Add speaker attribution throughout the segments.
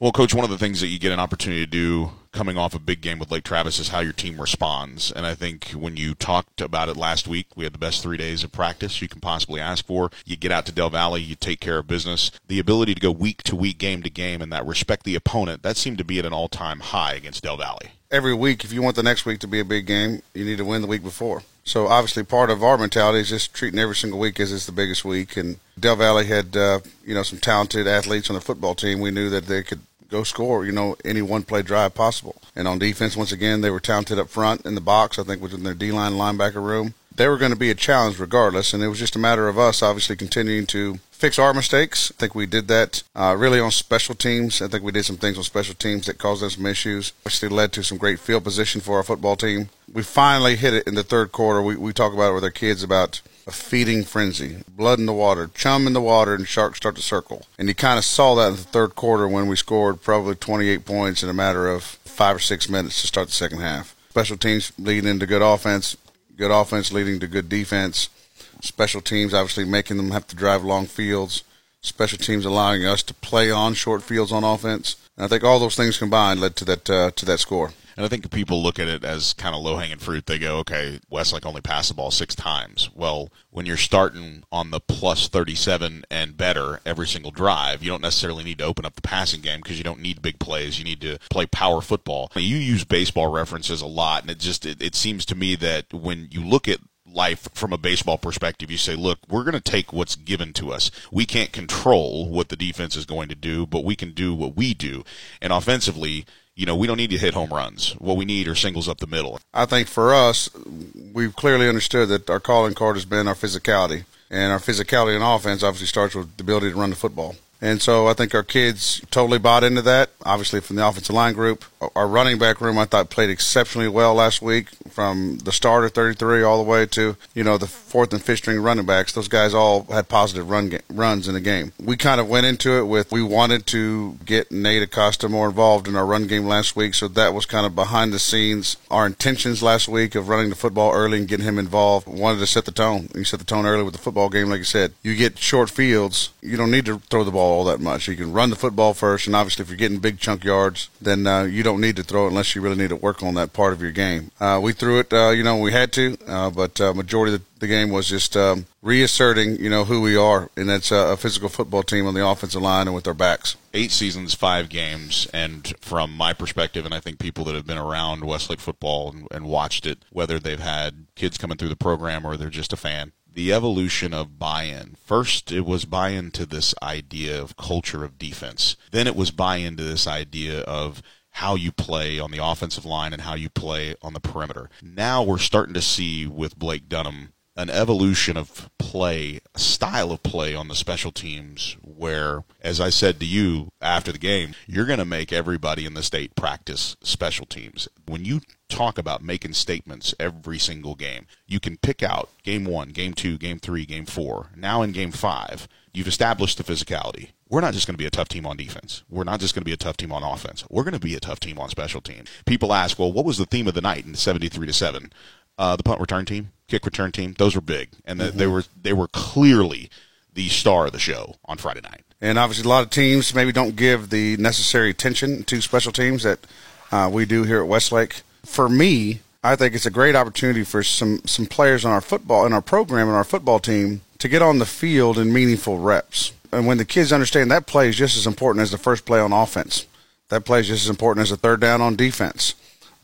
Speaker 1: Well, Coach, one of the things that you get an opportunity to do coming off a big game with Lake Travis is how your team responds. And I think when you talked about it last week, we had the best three days of practice you can possibly ask for. You get out to Del Valle, you take care of business. The ability to go week to week, game to game, and that respect the opponent, that seemed to be at an all time high against Del Valle.
Speaker 2: Every week, if you want the next week to be a big game, you need to win the week before. So obviously, part of our mentality is just treating every single week as it's the biggest week. And Del Valle had, uh, you know, some talented athletes on the football team. We knew that they could go score, you know, any one play drive possible. And on defense, once again, they were talented up front in the box, I think within their D line linebacker room. They were going to be a challenge regardless, and it was just a matter of us obviously continuing to fix our mistakes. I think we did that uh, really on special teams. I think we did some things on special teams that caused us some issues, which led to some great field position for our football team. We finally hit it in the third quarter. We, we talk about it with our kids about a feeding frenzy, blood in the water, chum in the water, and sharks start to circle. And you kind of saw that in the third quarter when we scored probably 28 points in a matter of five or six minutes to start the second half. Special teams leading into good offense, good offense leading to good defense. Special teams obviously making them have to drive long fields. Special teams allowing us to play on short fields on offense. And I think all those things combined led to that uh, to that score.
Speaker 1: And I think people look at it as kind of low hanging fruit. They go, okay, Westlake only passed the ball six times. Well, when you're starting on the plus 37 and better every single drive, you don't necessarily need to open up the passing game because you don't need big plays. You need to play power football. You use baseball references a lot, and it just it, it seems to me that when you look at life from a baseball perspective. You say, look, we're going to take what's given to us. We can't control what the defense is going to do, but we can do what we do. And offensively, you know, we don't need to hit home runs. What we need are singles up the middle.
Speaker 2: I think for us, we've clearly understood that our calling card has been our physicality. And our physicality in offense obviously starts with the ability to run the football. And so I think our kids totally bought into that. Obviously, from the offensive line group, our running back room I thought played exceptionally well last week, from the starter 33 all the way to you know the fourth and fifth string running backs. Those guys all had positive run runs in the game. We kind of went into it with we wanted to get Nate Acosta more involved in our run game last week, so that was kind of behind the scenes. Our intentions last week of running the football early and getting him involved wanted to set the tone. You set the tone early with the football game, like you said. You get short fields, you don't need to throw the ball all that much. You can run the football first, and obviously, if you're getting big chunk yards, then uh, you don't need to throw it unless you really need to work on that part of your game. Uh, we threw it, uh, you know, we had to, uh, but uh, majority of the, game was just um, reasserting, you know, who we are, and that's a physical football team on the offensive line and with our backs.
Speaker 1: Eight seasons, five games, and from my perspective, and I think people that have been around Westlake football and, and watched it, whether they've had kids coming through the program or they're just a fan, the evolution of buy-in. First, it was buy-in to this idea of culture of defense. Then it was buy-in to this idea of how you play on the offensive line and how you play on the perimeter. Now we're starting to see with Blake Dunham an evolution of play, a style of play on the special teams where, as I said to you after the game, you're going to make everybody in the state practice special teams. When you talk about making statements every single game, you can pick out game one, game two, game three, game four. Now in game five, you've established the physicality. We're not just going to be a tough team on defense. We're not just going to be a tough team on offense. We're going to be a tough team on special teams. People ask, well, what was the theme of the night in 73 to 7? Uh, the punt return team kick return team. Those were big, and the, mm-hmm. they were they were clearly the star of the show on Friday night.
Speaker 2: And obviously, a lot of teams maybe don't give the necessary attention to special teams that uh, we do here at Westlake. For me, I think it's a great opportunity for some some players on our football in our program and our football team to get on the field in meaningful reps. And when the kids understand that play is just as important as the first play on offense, that play is just as important as the third down on defense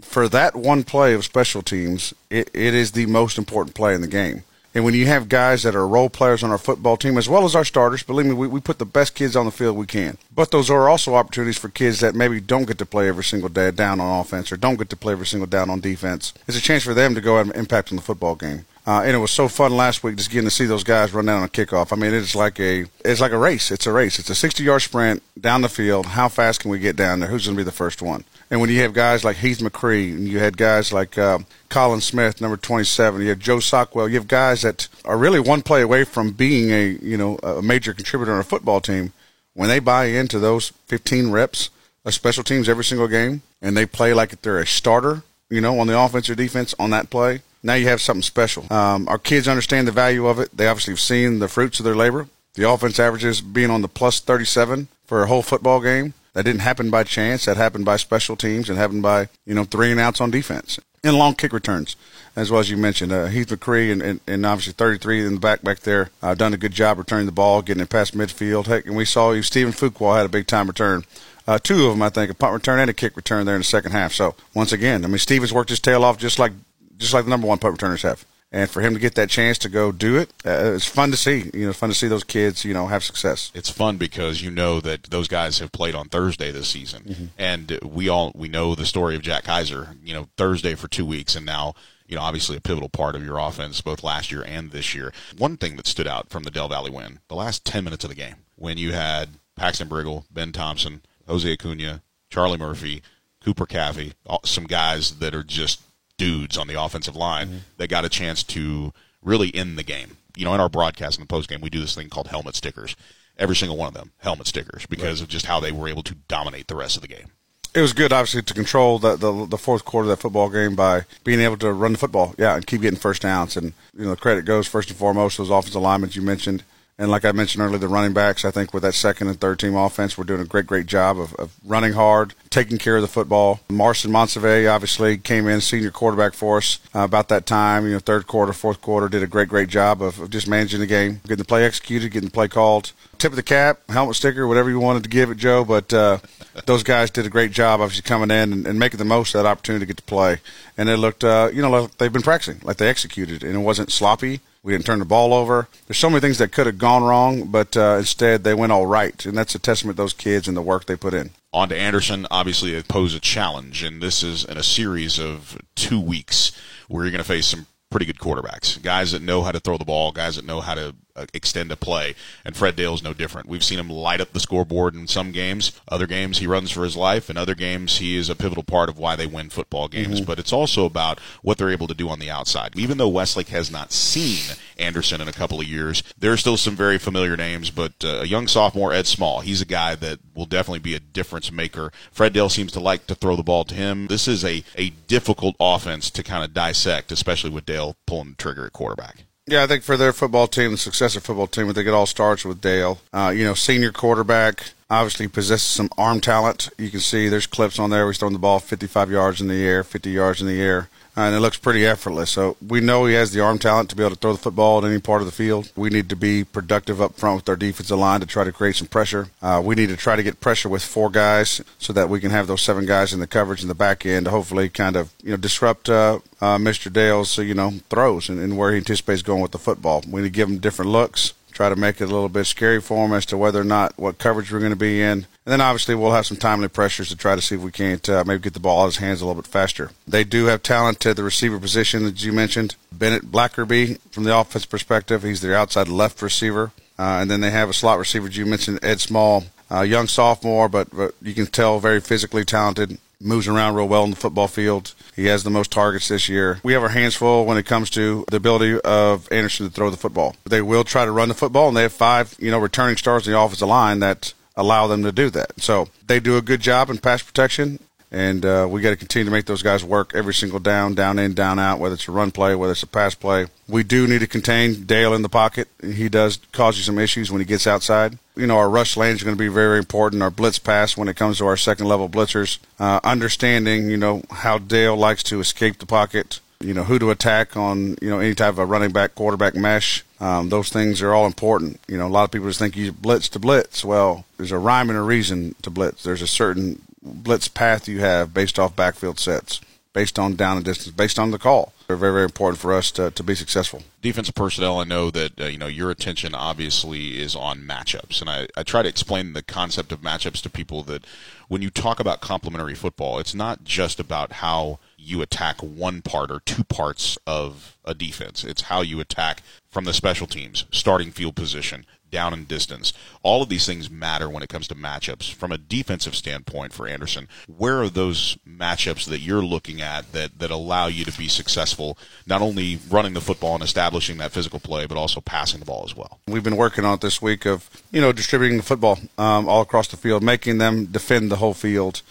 Speaker 2: for that one play of special teams, it, it is the most important play in the game. And when you have guys that are role players on our football team, as well as our starters, believe me, we, we put the best kids on the field we can. But those are also opportunities for kids that maybe don't get to play every single day down on offense or don't get to play every single down on defense. It's a chance for them to go and impact on the football game. Uh, and it was so fun last week just getting to see those guys run down on a kickoff. I mean, it's like a it's like a race. It's a race. It's a 60 yard sprint down the field. How fast can we get down there? Who's going to be the first one? And when you have guys like Heath McCree, and you had guys like uh, Colin Smith, number 27, you have Joe Sockwell, you have guys that are really one play away from being a you know a major contributor on a football team. When they buy into those 15 reps of special teams every single game, and they play like they're a starter, you know, on the offense or defense on that play, now you have something special. Um, our kids understand the value of it. They obviously have seen the fruits of their labor. The offense averages being on the plus 37 for a whole football game That didn't happen by chance. That happened by special teams and happened by, you know, three and outs on defense and long kick returns, as well as you mentioned. Uh, Heath McCree and, and, and, obviously 33 in the back back there uh, done a good job returning the ball, getting it past midfield. Heck, and we saw you, Stephen Fuqua had a big time return. Uh, two of them, I think, a punt return and a kick return there in the second half. So once again, I mean, Stevens worked his tail off just like just like the number one punt returners have and for him to get that chance to go do it, uh, it's fun to see. You know, fun to see those kids, you know, have success.
Speaker 1: It's fun because you know that those guys have played on Thursday this season, mm-hmm. and we all we know the story of Jack Kaiser. You know, Thursday for two weeks, and now you know, obviously a pivotal part of your offense both last year and this year. One thing that stood out from the Del Valle win, the last 10 minutes of the game, when you had Paxton Briggle, Ben Thompson, Jose Acuna, Charlie Murphy, Cooper Caffey, some guys that are just dudes on the offensive line mm-hmm. that got a chance to really end the game. You know, in our broadcast in the post game, we do this thing called helmet stickers. Every single one of them, helmet stickers, because right. of just how they were able to dominate the rest of the game.
Speaker 2: It was good, obviously, to control the, the, the fourth quarter of that football game by being able to run the football, yeah, and keep getting first downs. And you know, the credit goes first and foremost to those offensive linemen you mentioned and like I mentioned earlier, the running backs, I think with that second and third team offense, we're doing a great, great job of, of running hard, taking care of the football. Marcin Monseve obviously came in, senior quarterback for us uh, about that time, you know, third quarter, fourth quarter, did a great, great job of, of just managing the game, getting the play executed, getting the play called. Tip of the cap, helmet sticker, whatever you wanted to give it, Joe, but uh, those guys did a great job, obviously, coming in and, and, making the most of that opportunity to get to play. And it looked, uh, you know, like they've been practicing, like they executed, and it wasn't sloppy we didn't turn the ball over. There's so many things that could have gone wrong, but uh, instead they went all right, and that's a testament to those kids and the work they put in.
Speaker 1: On to Anderson, obviously it posed a challenge, and this is in a series of two weeks where you're going to face some pretty good quarterbacks, guys that know how to throw the ball, guys that know how to extend a play. And Fred Dale's no different. We've seen him light up the scoreboard in some games. Other games he runs for his life, and other games he is a pivotal part of why they win football games. Mm-hmm. But it's also about what they're able to do on the outside. Even though Westlake has not seen Anderson in a couple of years, there are still some very familiar names. But uh, a young sophomore, Ed Small, he's a guy that will definitely be a difference maker. Fred Dale seems to like to throw the ball to him. This is a, a difficult offense to kind of dissect, especially with Dale pulling the trigger at quarterback.
Speaker 2: Yeah, I think for their football team, the successor football team, I think it all starts with Dale. Uh, you know, senior quarterback, obviously possesses some arm talent. You can see there's clips on there. He's throwing the ball 55 yards in the air, 50 yards in the air and it looks pretty effortless. So we know he has the arm talent to be able to throw the football at any part of the field. We need to be productive up front with our defensive line to try to create some pressure. Uh, we need to try to get pressure with four guys so that we can have those seven guys in the coverage in the back end to hopefully kind of you know disrupt uh, uh, Mr. Dale's you know throws and, and where he anticipates going with the football. We need to give him different looks try to make it a little bit scary for them as to whether or not what coverage we're going to be in. And then obviously we'll have some timely pressures to try to see if we can't uh, maybe get the ball out of his hands a little bit faster. They do have talent at the receiver position, that you mentioned. Bennett Blackerby, from the offense perspective, he's their outside left receiver. Uh, and then they have a slot receiver, you mentioned, Ed Small, uh, young sophomore, but, but you can tell very physically talented moves around real well in the football field. He has the most targets this year. We have our hands full when it comes to the ability of Anderson to throw the football. They will try to run the football, and they have five, you know, returning stars in the offensive line that allow them to do that. So they do a good job in pass protection and uh, we got to continue to make those guys work every single down, down in, down out, whether it's a run play, whether it's a pass play. We do need to contain Dale in the pocket. He does cause you some issues when he gets outside. You know, our rush lanes are going to be very important. Our blitz pass when it comes to our second level blitzers, uh, understanding, you know, how Dale likes to escape the pocket, you know, who to attack on, you know, any type of a running back, quarterback mesh. Um, those things are all important. You know, a lot of people just think you blitz to blitz. Well, there's a rhyme and a reason to blitz. There's a certain blitz path you have based off backfield sets, based on down and distance, based on the call. They're very, very important for us to, to be successful.
Speaker 1: Defensive personnel, I know that uh, you know your attention obviously is on matchups, and I, I try to explain the concept of matchups to people that when you talk about complementary football, it's not just about how you attack one part or two parts of a defense. It's how you attack from the special teams, starting field position, down and distance. All of these things matter when it comes to matchups. From a defensive standpoint for Anderson, where are those matchups that you're looking at that, that allow you to be successful, not only running the football and establishing that physical play, but also passing the ball as well?
Speaker 2: We've been working on it this week of, you know, distributing the football um, all across the field, making them defend the whole field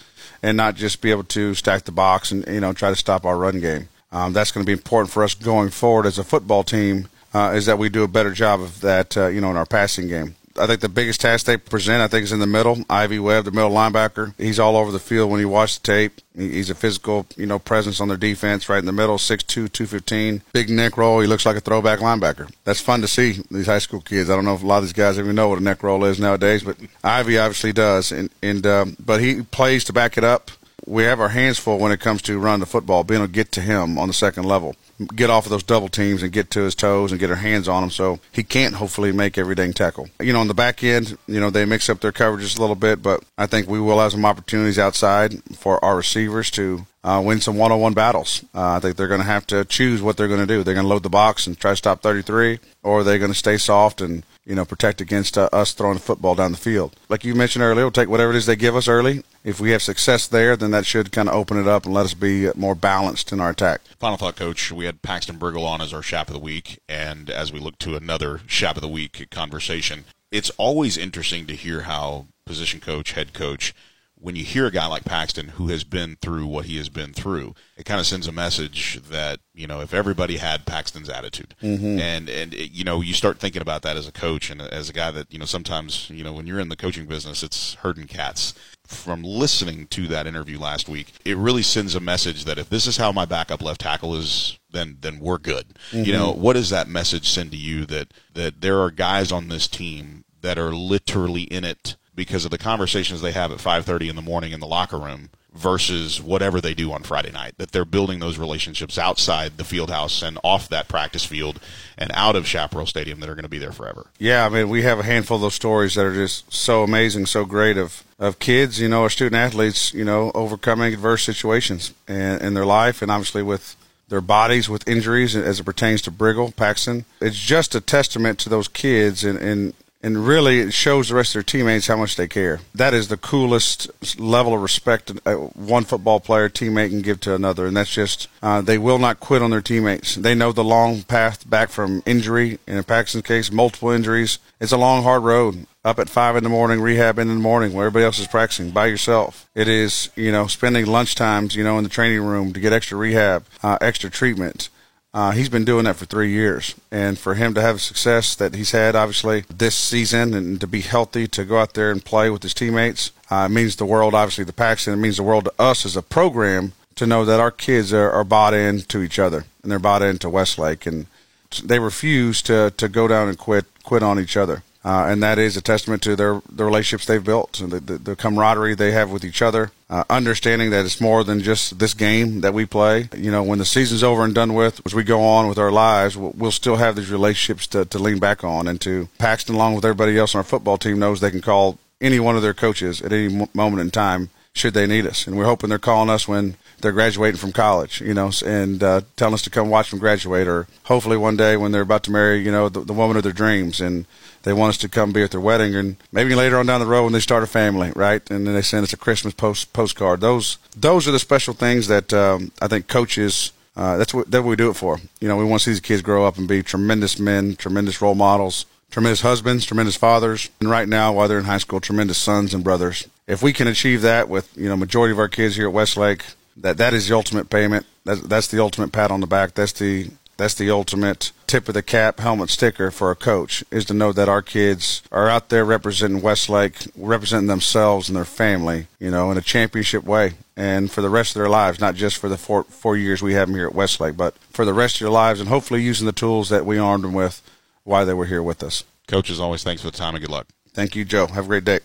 Speaker 2: and not just be able to stack the box and, you know, try to stop our run game. Um, that's going to be important for us going forward as a football team uh, is that we do a better job of that, uh, you know, in our passing game. I think the biggest task they present, I think, is in the middle. Ivy Webb, the middle linebacker, he's all over the field when you watch the tape. He's a physical, you know, presence on their defense, right in the middle, 6'2", 215. Big neck roll. He looks like a throwback linebacker. That's fun to see these high school kids. I don't know if a lot of these guys even know what a neck roll is nowadays, but Ivy obviously does. And, and um, but he plays to back it up we have our hands full when it comes to run the football, being able to get to him on the second level, get off of those double teams and get to his toes and get our hands on him so he can't hopefully make every dang tackle. You know, on the back end, you know, they mix up their coverages a little bit, but I think we will have some opportunities outside for our receivers to uh, win some one-on-one battles. Uh, I think they're going to have to choose what they're going to do. They're going to load the box and try to stop 33, or are they going to stay soft and you know protect against uh, us throwing the football down the field? Like you mentioned earlier, we'll take whatever it is they give us early. If we have success there, then that should kind of open it up and let us be more balanced in our attack.
Speaker 1: Final thought, Coach. We had Paxton Briggle on as our Chap of the Week, and as we look to another Chap of the Week conversation, it's always interesting to hear how position coach, head coach when you hear a guy like Paxton who has been through what he has been through, it kind of sends a message that you know if everybody had Paxton's attitude, mm-hmm. and and it, you know you start thinking about that as a coach and as a guy that you know sometimes you know when you're in the coaching business, it's herding cats. From listening to that interview last week, it really sends a message that if this is how my backup left tackle is, then then we're good. Mm-hmm. You know what does that message send to you that that there are guys on this team that are literally in it because of the conversations they have at 5:30 in the morning in the locker room versus whatever they do on Friday night. That they're building those relationships outside the field house and off that practice field and out of Chaparral Stadium that are going to be there forever.
Speaker 2: Yeah, I mean, we have a handful of those stories that are just so amazing, so great of of kids, you know, or student athletes, you know, overcoming adverse situations in, in their life and obviously with their bodies with injuries as it pertains to Briggle, Paxton. It's just a testament to those kids and, and and really it shows the rest of their teammates how much they care. That is the coolest level of respect one football player teammate can give to another, and that's just uh, they will not quit on their teammates. They know the long path back from injury, in Paxton's case, multiple injuries. It's a long, hard road. Up at five in the morning, rehab in the morning, where everybody else is practicing by yourself. It is, you know, spending lunch times, you know, in the training room to get extra rehab, uh, extra treatment. Uh, he's been doing that for three years, and for him to have success that he's had, obviously this season, and to be healthy, to go out there and play with his teammates, uh, means the world. Obviously, the Paxton, it means the world to us as a program to know that our kids are, are bought into each other and they're bought into Westlake, and they refuse to to go down and quit quit on each other. Uh, and that is a testament to their the relationships they've built and the, the, the camaraderie they have with each other. Uh, understanding that it's more than just this game that we play. You know, when the season's over and done with, as we go on with our lives, we'll, we'll still have these relationships to, to lean back on. And to Paxton, along with everybody else on our football team, knows they can call any one of their coaches at any moment in time should they need us. And we're hoping they're calling us when they're graduating from college, you know, and uh, telling us to come watch them graduate, or hopefully one day when they're about to marry, you know, the, the woman of their dreams, and they want us to come be at their wedding, and maybe later on down the road when they start a family, right? And then they send us a Christmas post postcard. Those those are the special things that um, I think coaches. Uh, that's what that we do it for. You know, we want to see these kids grow up and be tremendous men, tremendous role models, tremendous husbands, tremendous fathers, and right now, while they're in high school, tremendous sons and brothers. If we can achieve that with you know majority of our kids here at Westlake, that that is the ultimate payment. That's that's the ultimate pat on the back. That's the that's the ultimate tip of the cap helmet sticker for a coach is to know that our kids are out there representing Westlake, representing themselves and their family, you know, in a championship way and for the rest of their lives, not just for the four, four years we have them here at Westlake, but for the rest of their lives and hopefully using the tools that we armed them with while they were here with us.
Speaker 1: Coach, as always, thanks for the time and good luck.
Speaker 2: Thank you, Joe. Have a great day.